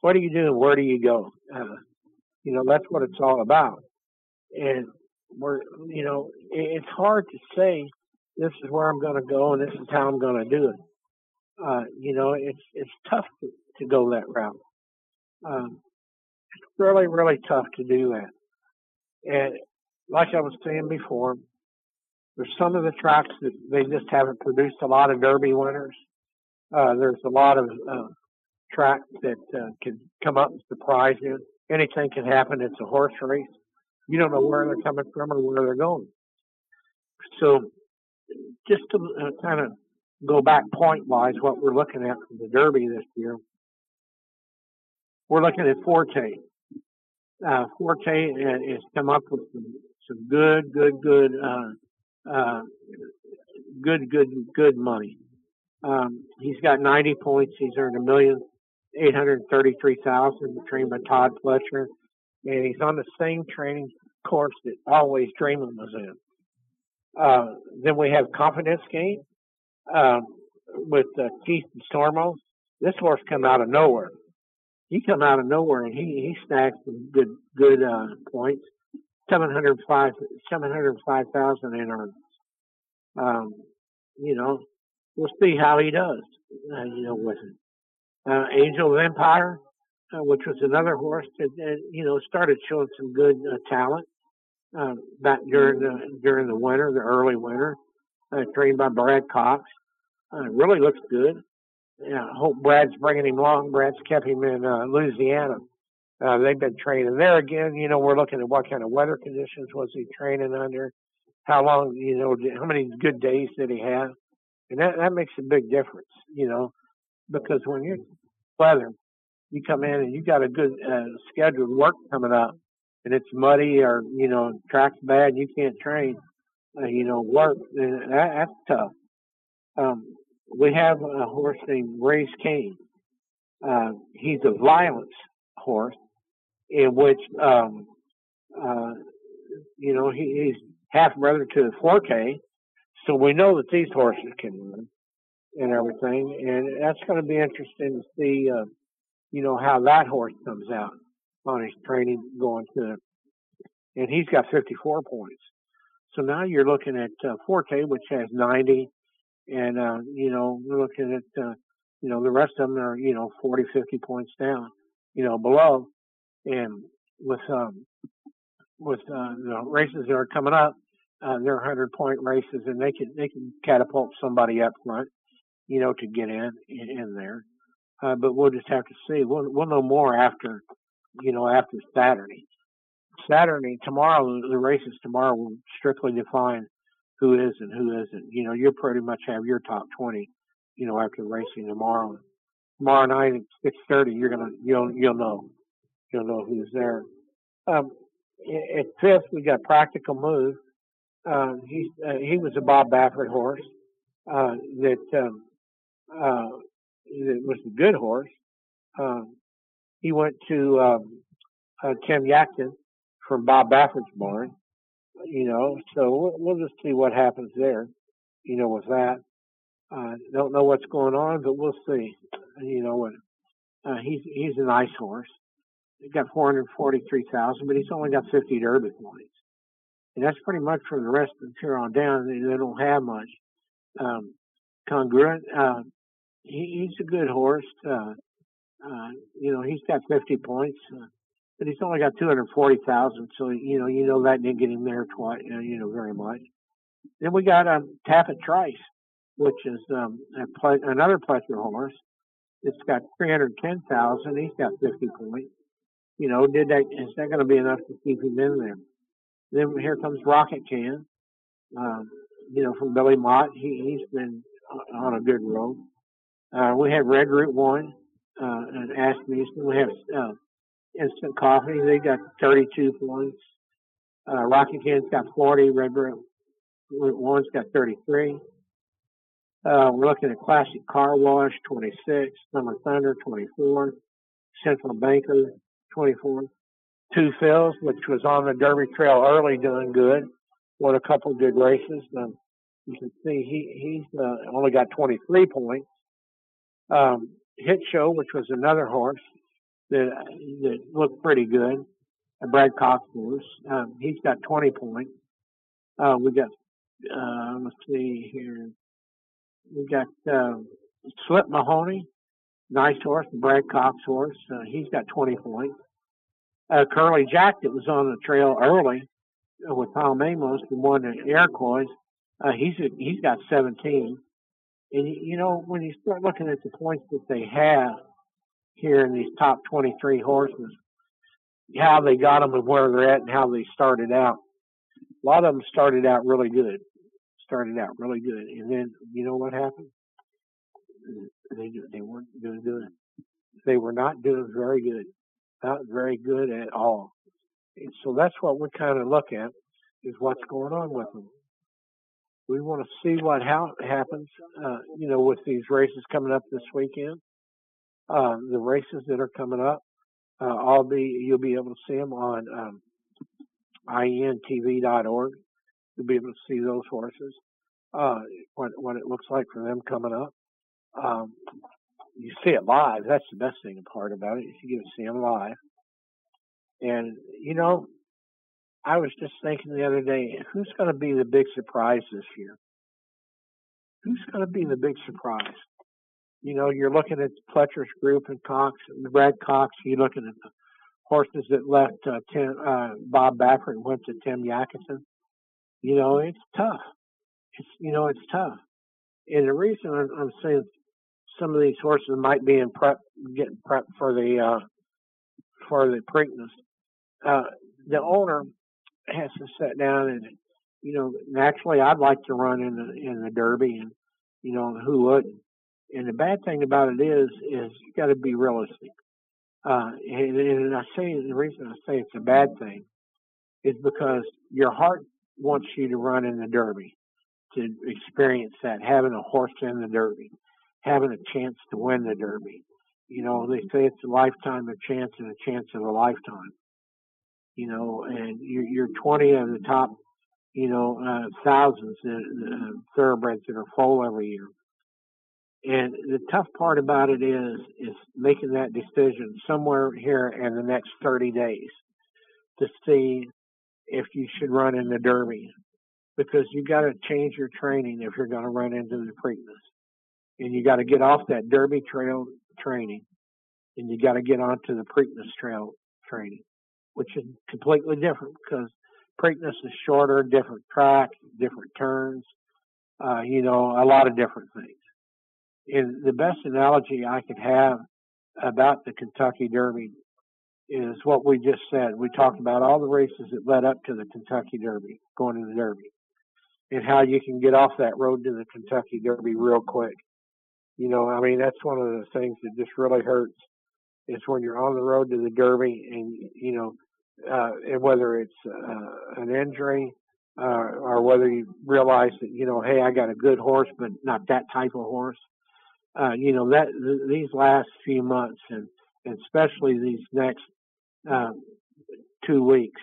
What do you do where do you go? Uh, you know, that's what it's all about. And we're, you know, it's hard to say this is where I'm going to go and this is how I'm going to do it. Uh, you know, it's it's tough to, to go that route. Um, it's really really tough to do that. And like I was saying before, there's some of the tracks that they just haven't produced a lot of Derby winners. Uh, there's a lot of uh, tracks that uh, can come up and surprise you. Anything can happen. It's a horse race. You don't know where they're coming from or where they're going. So just to uh, kind of go back point wise, what we're looking at for the Derby this year, we're looking at Forte. Uh, Forte has come up with some, some good, good, good, uh, uh, good, good, good money. Um, he's got 90 points. He's earned a million eight hundred thirty-three thousand, trained by Todd Pletcher, and he's on the same training course that Always Dreaming was in. Uh, then we have Confidence Game uh, with uh, Keith Desormeaux. This horse come out of nowhere. He come out of nowhere and he he snagged some good good uh, points. Seven hundred five seven hundred five thousand in earnings. Um, you know, we'll see how he does. Uh, you know, with it. Uh, Angel of Empire, uh, which was another horse that, that you know started showing some good uh, talent uh, back during the during the winter, the early winter, uh, trained by Brad Cox. Uh, really looks good. Yeah, I hope Brad's bringing him along. Brad's kept him in uh, Louisiana Uh, they've been training there again. You know, we're looking at what kind of weather conditions was he training under, how long, you know, how many good days did he have, and that that makes a big difference. You know, because when you're weather, you come in and you got a good uh, scheduled work coming up, and it's muddy or you know track's bad, you can't train. Uh, you know, work and that, that's tough. Um, we have a horse named Raise Cain. Uh, he's a violence horse, in which um, uh, you know he, he's half brother to the Forte, so we know that these horses can run and everything, and that's going to be interesting to see, uh, you know, how that horse comes out on his training going to, and he's got 54 points. So now you're looking at uh, Forte, which has 90, and uh, you know we're looking at uh, you know the rest of them are you know 40, 50 points down, you know below, and with um, with uh, the races that are coming up, uh, they're 100 point races, and they can they can catapult somebody up front, you know, to get in in, in there. Uh, but we'll just have to see. We'll we'll know more after, you know, after Saturday. Saturday tomorrow, the races tomorrow will strictly define who is and who isn't. You know, you'll pretty much have your top 20. You know, after racing tomorrow. Tomorrow night at six thirty, you're gonna you'll you'll know you'll know who's there. Um, at fifth, we got Practical Move. Uh, he uh, he was a Bob Baffert horse uh, that um, uh, that was a good horse. Um, he went to um, uh, Tim Yakteen from Bob Baffert's barn, you know. So we'll, we'll just see what happens there, you know, with that. Uh, don't know what's going on, but we'll see. You know, what uh, he's he's a nice horse. He got 443,000, but he's only got 50 Derby points. And that's pretty much for the rest of the here on down. They, they don't have much. Um, congruent, uh, he, he's a good horse. Uh, uh, you know, he's got 50 points, uh, but he's only got 240,000. So, you know, you know that didn't get him there twice, uh, you know, very much. Then we got, um, Tapit Trice, which is, um, ple- another Pletcher horse. It's got 310,000. He's got 50 points. You know, did that, is that going to be enough to keep him in there? Then here comes Rocket Can, um, you know, from Billy Mott. He, he's been on a good road. Uh, we have Red Route One, uh, and Asmussen. We have, uh, Instant Coffee. They got 32 points. Uh, Rocket Can's got 40. Red Route One's got 33. Uh, we're looking at Classic Car Wash, 26. Sun Thunder, 24. Central Banker, 24. Two Phil's, which was on the Derby Trail early, doing good. Won a couple good races. Um, you can see he he's uh, only got 23 points. Um, Hit Show, which was another horse that that looked pretty good. Uh, Brad Cox horse. Um, he's got 20 points. Uh, we got uh, let's see here. We got uh, Slip Mahoney, nice horse. Brad Cox horse. Uh, he's got 20 points uh, Curly Jack that was on the trail early with Tom Amoss and won the Iroquois. Uh, he's a, he's got 17. And you know when you start looking at the points that they have here in these top 23 horses, how they got them and where they're at and how they started out. A lot of them started out really good. Started out really good, and then you know what happened? They they weren't doing good. They were not doing very good not very good at all. And so that's what we kind of look at is what's going on with them. We want to see what how happens, uh, you know, with these races coming up this weekend. Uh, the races that are coming up, uh, I'll be you'll be able to see them on um, intv.org. You'll be able to see those horses, uh, what what it looks like for them coming up. Um, you see it live. That's the best thing part about it. You get to see them live. And you know, I was just thinking the other day, who's going to be the big surprise this year? Who's going to be the big surprise? You know, you're looking at Pletcher's group and Cox, and Brad Cox. You're looking at the horses that left uh, Tim, uh, Bob Baffert and went to Tim Yakteen. You know, it's tough. It's you know, it's tough. And the reason I'm, I'm saying some of these horses might be in prep, getting prep for the uh, for the Preakness, uh, the owner has to sit down and, you know, naturally I'd like to run in the in the Derby, and you know who wouldn't. And the bad thing about it is, is you got to be realistic. Uh, and, and I say the reason I say it's a bad thing is because your heart wants you to run in the Derby, to experience that, having a horse in the Derby, having a chance to win the Derby. You know, they say it's a lifetime of chance and a chance of a lifetime. You know, and you're, you're 20 of the top, you know, uh, thousands of uh, thoroughbreds that are full every year. And the tough part about it is, is making that decision somewhere here in the next 30 days to see if you should run in the Derby because you got to change your training if you're going to run into the Preakness. And you got to get off that Derby trail training and you got to get onto the Preakness trail training, which is completely different because Preakness is shorter, different track, different turns, uh, you know, a lot of different things. And the best analogy I could have about the Kentucky Derby is what we just said. We talked about all the races that led up to the Kentucky Derby, going to the Derby, and how you can get off that road to the Kentucky Derby real quick. You know, I mean, that's one of the things that just really hurts is when you're on the road to the Derby and, you know, uh, and whether it's uh, an injury uh, or whether you realize that, you know, hey, I got a good horse, but not that type of horse. Uh, you know, that th- these last few months and, and especially these next uh, two weeks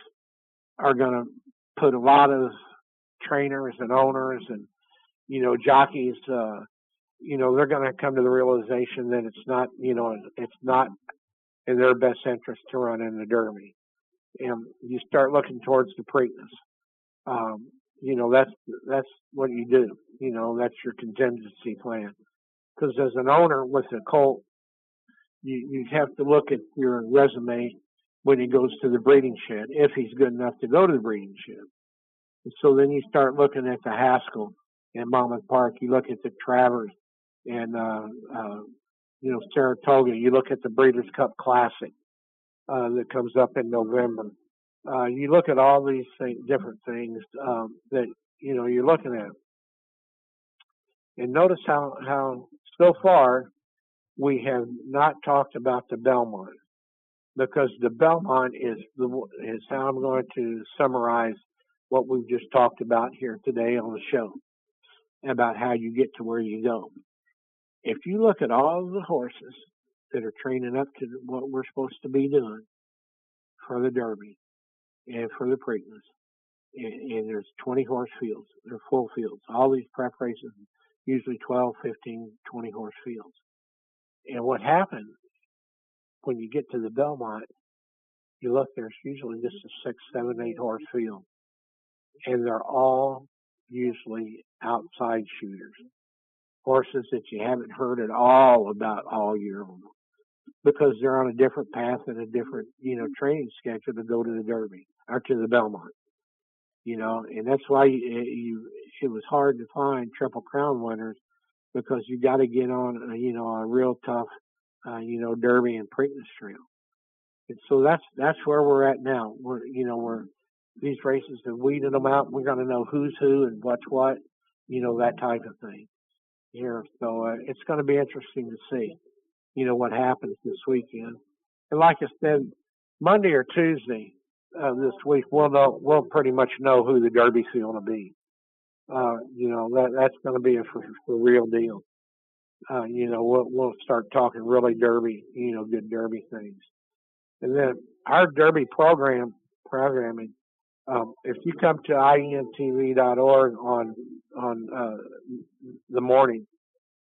are going to put a lot of trainers and owners and you know jockeys uh you know they're going to come to the realization that it's not you know it's not in their best interest to run in the derby and you start looking towards the preakness um you know that's that's what you do you know that's your contingency plan because as an owner with a colt you you have to look at your resume when he goes to the breeding shed, if he's good enough to go to the breeding shed. And so then you start looking at the Haskell in Monmouth Park. You look at the Travers and, uh, uh, you know, Saratoga. You look at the Breeders' Cup Classic uh, that comes up in November. Uh, you look at all these different things um, that you know you're looking at, and notice how how so far we have not talked about the Belmont because the Belmont is the is how I'm going to summarize what we've just talked about here today on the show about how you get to where you go. If you look at all the horses that are training up to what we're supposed to be doing for the Derby and for the Preakness, and, and there's 20 horse fields, they're full fields. All these prep races, usually 12, 15, 20 horse fields. And what happens when you get to the Belmont, you look, there's usually just a six, seven, eight horse field. And they're all usually outside shooters. Horses that you haven't heard at all about all year long. Because they're on a different path and a different, you know, training schedule to go to the Derby or to the Belmont. You know, and that's why you, you it was hard to find Triple Crown winners because you got to get on, a, you know, a real tough uh, you know, Derby and Preakness Trail. And so that's that's where we're at now. We're you know we're these races have weeded them out. We're going to know who's who and what's what, you know that type of thing here. So uh, it's going to be interesting to see, you know, what happens this weekend. And like I said, Monday or Tuesday uh, this week, we'll know we'll pretty much know who the Derby's going to be. Uh, you know that that's going to be a for, for real deal uh, you know, we'll, we'll start talking really derby, you know, good derby things. And then our derby program, programming, um, if you come to intv.org on, on, uh, the morning,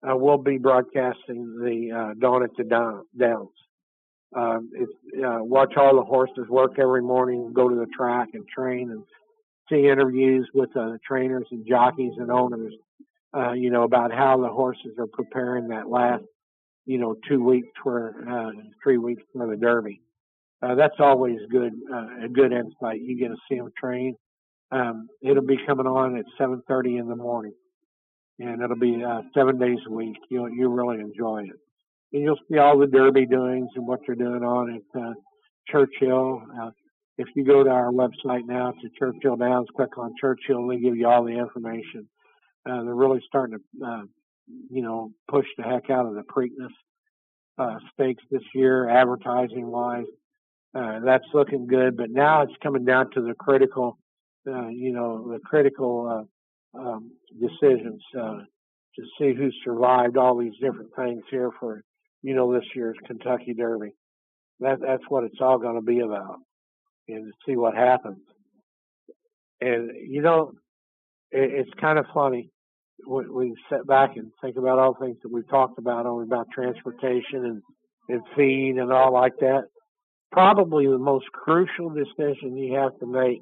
uh, we'll be broadcasting the, uh, Dawn at the Downs. Um, it's, uh, watch all the horses work every morning, go to the track and train and see interviews with, uh, trainers and jockeys and owners uh, you know, about how the horses are preparing that last, you know, two weeks for, uh, three weeks for the Derby. Uh, that's always good, uh, a good insight. You get to see them train. Um, it'll be coming on at 7.30 in the morning and it'll be, uh, seven days a week. You'll, you'll really enjoy it. And you'll see all the Derby doings and what they're doing on at uh, Churchill. Uh, if you go to our website now to Churchill Downs, click on Churchill, they give you all the information. Uh, they're really starting to, uh, you know, push the heck out of the Preakness uh, stakes this year, advertising wise. Uh, that's looking good, but now it's coming down to the critical, uh, you know, the critical uh, um, decisions uh, to see who survived all these different things here for, you know, this year's Kentucky Derby. That that's what it's all going to be about, and to see what happens. And you know, it, it's kind of funny when we sit back and think about all the things that we've talked about, only about transportation and and feed and all like that probably the most crucial decision you have to make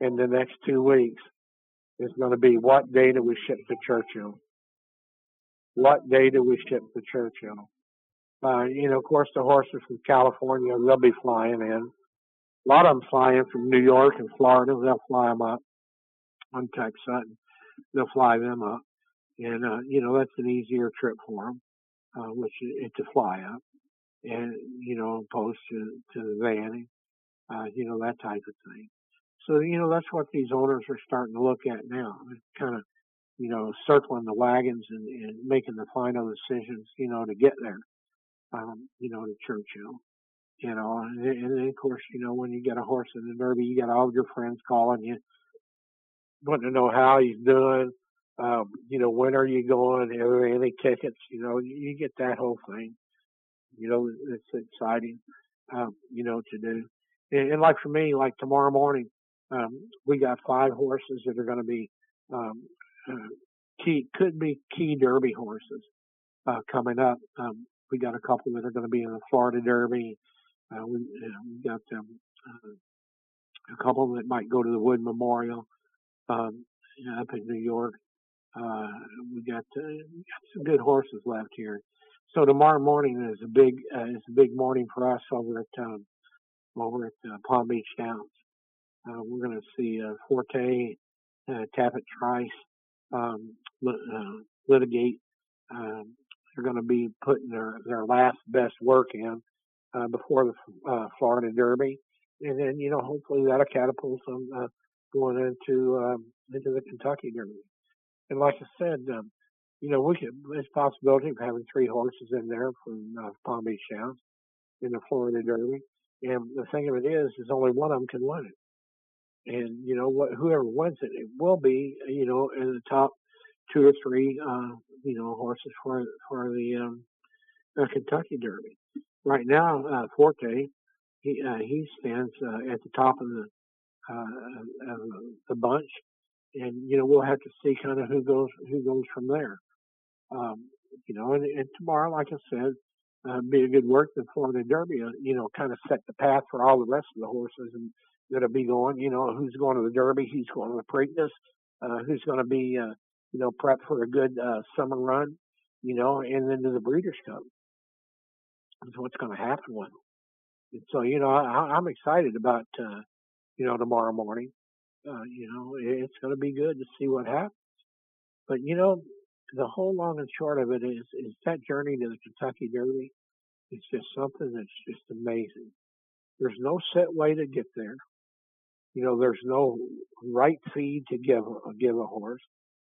in the next two weeks is going to be what data we ship to Churchill? What data we ship to Churchill? Uh, you know, of course, the horses from California, they'll be flying in. A lot of them fly in from New York and Florida. They'll fly them up on Texas. They'll fly them up. And, uh, you know, that's an easier trip for them, uh, which is to fly up and you know, opposed to to the vanning, uh, you know, that type of thing. So you know, that's what these owners are starting to look at now, kind of, you know, circling the wagons and, and making the final decisions, you know, to get there, um, you know, to Churchill. You know, and, and then of course, you know, when you get a horse in the Derby, you got all your friends calling you, wanting to know how he's doing. Um, you know, when are you going? Are there any tickets? You know, you get that whole thing you know, it's exciting, um, you know, to do. And, and, like for me, like tomorrow morning, um, we got five horses that are going to be um, uh, key, could be key Derby horses uh, coming up. Um, we got a couple that are going to be in the Florida Derby. Uh, we, uh, we got uh, a couple that might go to the Wood Memorial um, up in New York. Uh, we got, got some good horses left here. So tomorrow morning is a big uh, is a big morning for us over at um, over at uh, Palm Beach Downs. Uh, we're going to see uh, Forte, uh, Tapit Trice, um, lit, uh, litigate. Um, they're going to be putting their their last best work in uh, before the uh, Florida Derby, and then you know hopefully that'll catapult them uh, going into um, into the Kentucky Derby. And like I said, um, you know, we could, there's possibility of having three horses in there from uh, Palm Beach Downs in the Florida Derby. And the thing of it is, is only one of them can win it. And, you know, what, whoever wins it, it will be, you know, in the top two or three, uh, you know, horses for, for the, um, uh, Kentucky Derby. Right now, uh, Forte, he, uh, he stands, uh, at the top of the, uh, of the bunch. And, you know, we'll have to see kind of who goes, who goes from there. Um, you know, and, and tomorrow, like I said, uh, be a good work the Florida Derby, uh, you know, kind of set the path for all the rest of the horses and that'll be going, you know, who's going to the Derby, who's going to the Preakness, uh, who's going to be, uh, you know, prep for a good, uh, summer run, you know, and then to the Breeders' Cup. Is what's going to happen with them. And so, you know, I, I'm excited about, uh, you know, tomorrow morning. Uh, you know, it's going to be good to see what happens. But, you know, the whole long and short of it is is that journey to the Kentucky Derby. It's just something that's just amazing. There's no set way to get there. You know, there's no right feed to give a, give a horse.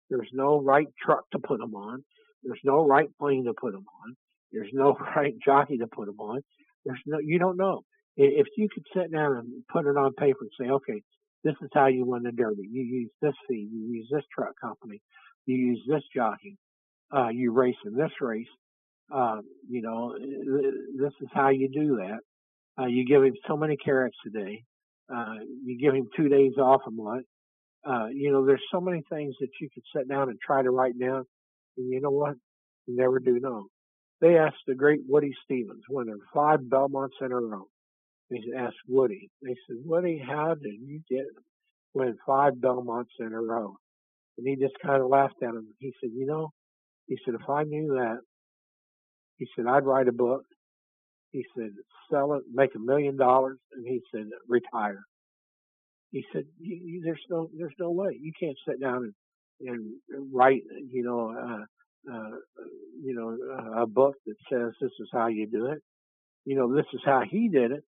There's no right truck to put them on. There's no right plane to put them on. There's no *laughs* right jockey to put them on. There's no, you don't know. If you could sit down and put it on paper and say, okay, this is how you win the Derby. You use this feed. You use this truck company you use this jockey, uh, you race in this race. Um, you know, this is how you do that. Uh, you give him so many carrots a day. Uh, you give him two days off a month. Uh, you know, there's so many things that you could sit down and try to write down. And you know what? You never do know. They asked the great Woody Stephens, winner, five Belmonts in a row. They asked Woody. They said, Woody, how did you get win five Belmonts in a row? And he just kind of laughed at him. He said, you know, he said, if I knew that, he said, I'd write a book. He said, sell it, make a million dollars. And he said, retire. He said, you, there's no, there's no way. You can't sit down and, and write, you know, uh, uh, you know, a book that says this is how you do it. You know, this is how he did it.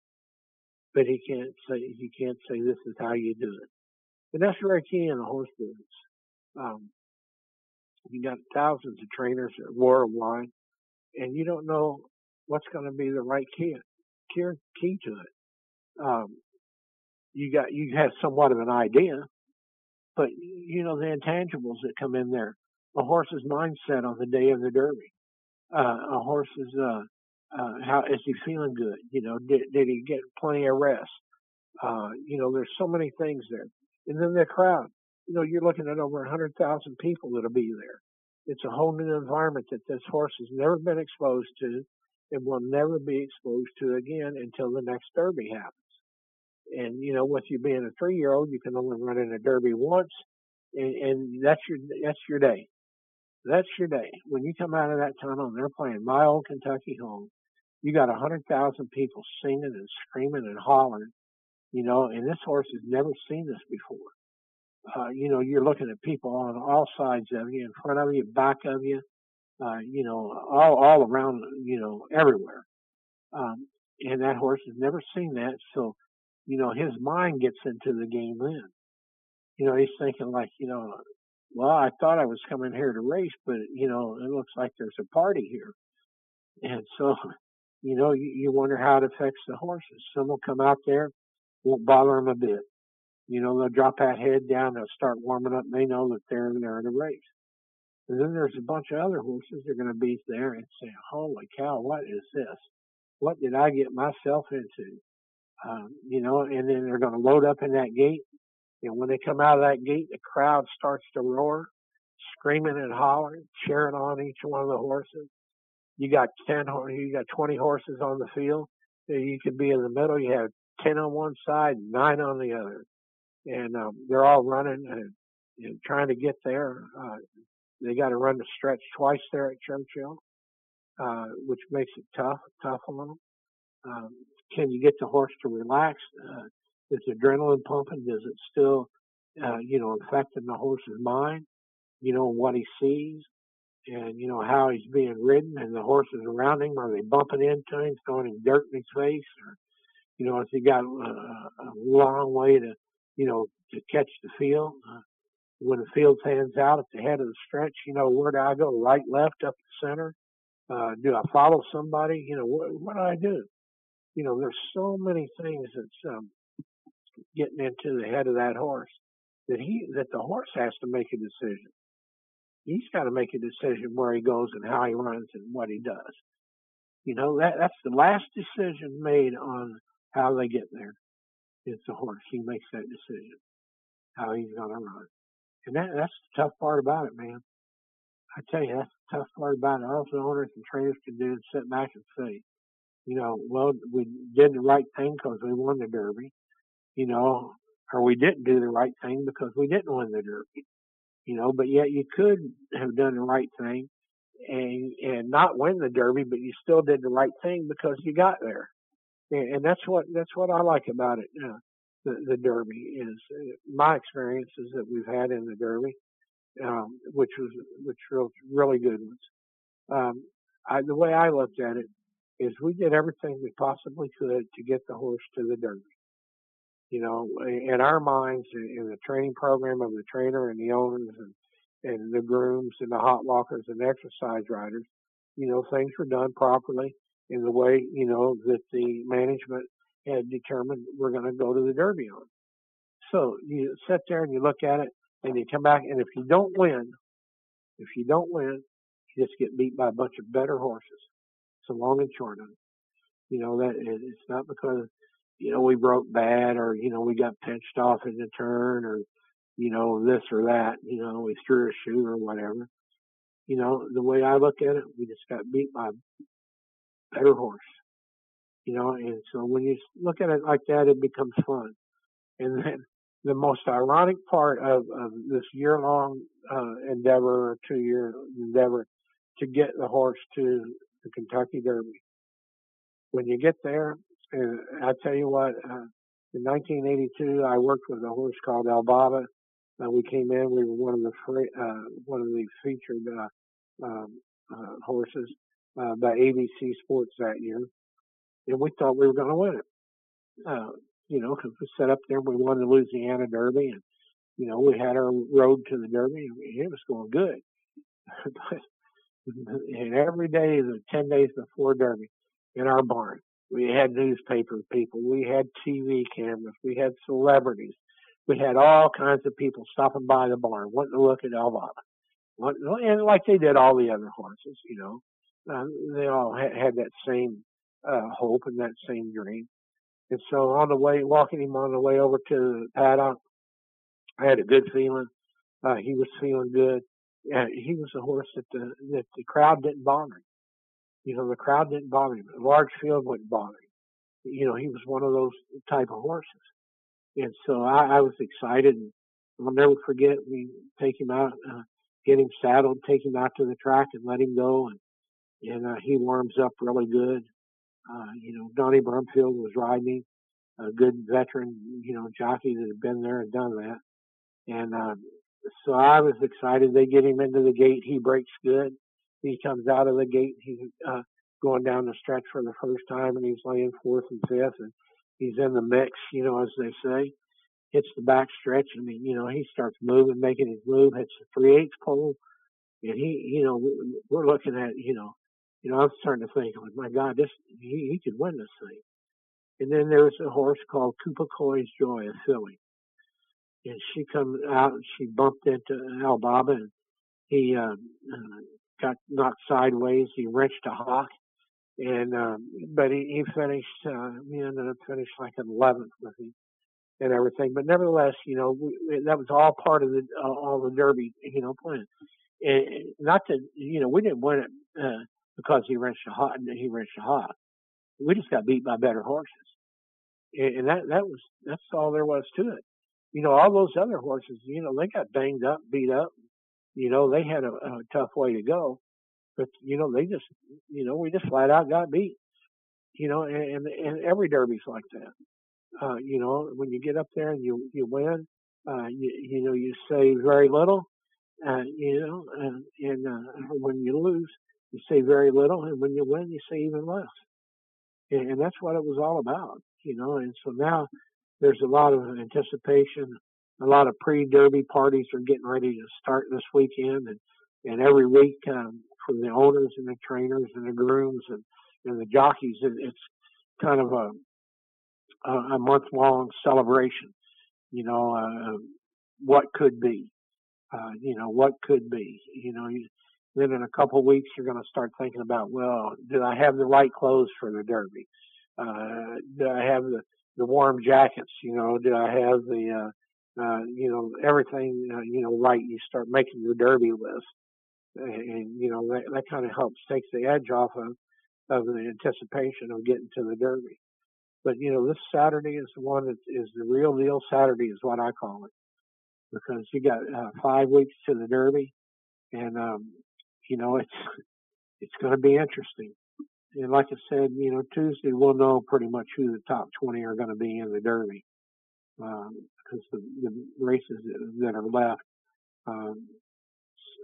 but he can't say he can't say this is how you do it. And that's very key in the horse business. Um, you got thousands of trainers at worldwide, and you don't know what's going to be the right key, key, to it. Um, you got you have somewhat of an idea, but you know the intangibles that come in there. A horse's mindset on the day of the Derby. Uh, a horse's uh, uh, how is he feeling good? You know, did did he get plenty of rest? Uh, you know, there's so many things there. And then the crowd. You know, you're looking at over hundred thousand people that'll be there. It's a whole new environment that this horse has never been exposed to and will never be exposed to again until the next Derby happens. And you know, with you being a three year old, you can only run in a Derby once, and, and that's your that's your day. That's your day. When you come out of that tunnel and they're playing My Old Kentucky Home, you got a hundred thousand people singing and screaming and hollering, you know, and this horse has never seen this before. Uh, you know, you're looking at people on all sides of you, in front of you, back of you, uh, you know, all all around, you know, everywhere. Um, and that horse has never seen that, so you know, his mind gets into the game then. You know, he's thinking like, you know, well, I thought I was coming here to race, but you know, it looks like there's a party here. And so, *laughs* you know, you, you wonder how it affects the horses. Some will come out there, won't bother them a bit. You know, they'll drop that head down, they'll start warming up, and they know that they're there in a race. And then there's a bunch of other horses that are going to be there and say, holy cow, what is this? What did I get myself into? Um, you know, and then they're going to load up in that gate. And when they come out of that gate, the crowd starts to roar, screaming and hollering, cheering on each one of the horses. You got 10, you got 20 horses on the field. You could be in the middle. You have 10 on one side, nine on the other. And um, they're all running and, and trying to get there. Uh, they got to run the stretch twice there at Churchill, uh, which makes it tough, tough on them. Um, can you get the horse to relax? Uh, is adrenaline pumping? Does it still, uh, you know, affecting the horse's mind? You know, what he sees and, you know, how he's being ridden and the horses around him. Are they bumping into him, throwing him dirt in his face? Or, you know, has he got a, a long way to, you know, to catch the field? Uh, when the field fans out at the head of the stretch, you know, where do I go? Right, left, up the center? Uh, do I follow somebody? You know, what, what do I do? you know, there's so many things that's um, getting into the head of that horse that he that the horse has to make a decision. He's got to make a decision where he goes and how he runs and what he does. You know that that's the last decision made on how they get there. It's the horse. He makes that decision how he's going to run, and that that's the tough part about it, man. I tell you, that's the tough part about it. All the owners and trainers can do is sit back and say, you know, well, we did the right thing because we won the Derby, you know, or we didn't do the right thing because we didn't win the Derby, you know, but yet you could have done the right thing and, and not win the Derby, but you still did the right thing because you got there. And, that's what, that's what I like about it. Uh, the, the Derby is uh, my experiences that we've had in the Derby, um, which was, which were really good ones. Um, I, the way I looked at it, is we did everything we possibly could to get the horse to the Derby. You know, in our minds, in the training program of the trainer and the owners and, and the grooms and the hot walkers and exercise riders, you know, things were done properly in the way, you know, that the management had determined we're going to go to the Derby on. So you sit there and you look at it and you come back and if you don't win, if you don't win, you just get beat by a bunch of better horses the long and short of it. You know that it's not because you know we broke bad or you know we got pinched off in the turn or you know this or that. You know we threw a shoe or whatever. You know the way I look at it, we just got beat by better horse. You know, and so when you look at it like that, it becomes fun. And then the most ironic part of, of this year long uh, endeavor, two year endeavor, to get the horse to the Kentucky Derby. When you get there, and I tell you what, uh, in 1982, I worked with a horse called Al Baba. Uh, we came in, we were one of the free, uh, one of the featured uh, um, uh, horses uh, by ABC Sports that year, and we thought we were going to win it. uh, you know, because we set up there, we won the Louisiana Derby, and you know, we had our road to the Derby, and it was going good. *laughs* and every day, the ten days before Derby, in our barn, we had newspaper people, we had TV cameras, we had celebrities, we had all kinds of people stopping by the barn, wanting to look at Elvira, and like they did all the other horses, you know, uh, they all had, had that same uh, hope and that same dream. And so on the way, walking him on the way over to the paddock, I had a good feeling. Uh, he was feeling good. Uh, he was a horse that the that the crowd didn't bother him. You know, the crowd didn't bother him. A large field wouldn't bother him. You know, he was one of those type of horses. And so I, I was excited. And I'll never forget. We take him out, uh, get him saddled, take him out to the track, and let him go. And and uh, he warms up really good. Uh, you know, Donnie Brumfield was riding a good veteran, you know, jockey that had been there and done that. And um, so I was excited. They get him into the gate. He breaks good. He comes out of the gate. He's uh, going down the stretch for the first time, and he's laying fourth and fifth, and he's in the mix, you know, as they say. Hits the back stretch, and you know he starts moving, making his move. Hits the three eighths pole, and he, you know, we're looking at, you know, you know, I'm starting to think, like, my God, this he, he could win this thing. And then there's a horse called Cooper Coy's Joy, a filly and she comes out and she bumped into Al Baba and he uh, uh, got knocked sideways. He wrenched a hock, and um, but he, he finished. Uh, he ended up finished like an 11th with him and everything. But nevertheless, you know, we, that was all part of the uh, all the Derby, you know, plan. And not to, you know, we didn't win it uh, because he wrenched a hock. He a hock. We just got beat by better horses, and, and that that was that's all there was to it you know, all those other horses, you know, they got banged up, beat up. You know, they had a, a tough way to go, but you know, they just, you know, we just flat out got beat. You know, and and every derby's like that. Uh, you know, when you get up there and you you win, uh, you you know, you say very little. Uh, you know, and, and uh, when you lose, you say very little, and when you win, you say even less. And, and that's what it was all about. You know, and so now there's a lot of anticipation. A lot of pre-derby parties are getting ready to start this weekend, and and every week um, for the owners and the trainers and the grooms and, and the jockeys, it, it's kind of a a, month-long celebration. You know, uh, what could be. Uh, you know, what could be. You know, you, then in a couple weeks you're going to start thinking about, well, did I have the right clothes for the Derby? Uh, did I have the the warm jackets? You know, did I have the, uh, uh, you know, everything, uh, you know, right? You start making your derby list, and, and you know that that kind of helps takes the edge off of of the anticipation of getting to the derby. But you know, this Saturday is the one that is the real deal. Saturday is what I call it because you got uh, five weeks to the derby, and um, you know it's it's going to be interesting and like I said, you know, Tuesday we'll know pretty much who the top 20 are going to be in the Derby because um, the, the races that are left, um,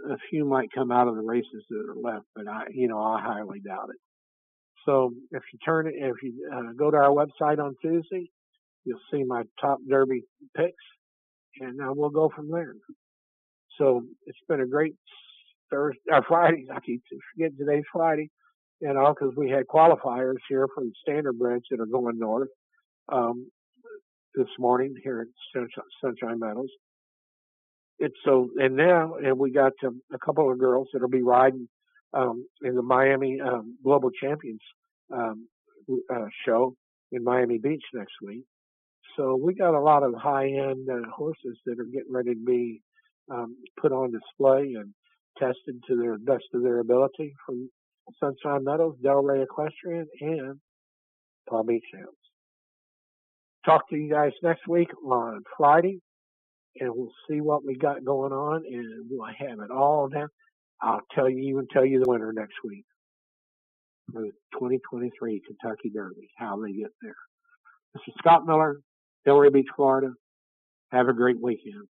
a few might come out of the races that are left, but I, you know, I highly doubt it. So if you turn it, if you uh, go to our website on Tuesday, you'll see my top Derby picks, and uh, we'll go from there. So it's been a great Thursday, or Friday. I keep forgetting today's Friday you know, because we had qualifiers here from Standardbreds that are going north um, this morning here at Sunshine, Sunshine Meadows. It's so, and now, and we got a couple of girls that'll be riding um, in the Miami um, Global Champions um, uh, show in Miami Beach next week. So we got a lot of high-end uh, horses that are getting ready to be um, put on display and tested to their best of their ability from Sunshine Meadows, Delray Equestrian, and Palm Beach Downs. Talk to you guys next week on Friday, and we'll see what we got going on, and we'll have it all down. I'll tell you, even tell you the winner next week for the 2023 Kentucky Derby, how they get there. This is Scott Miller, Delray Beach, Florida. Have a great weekend.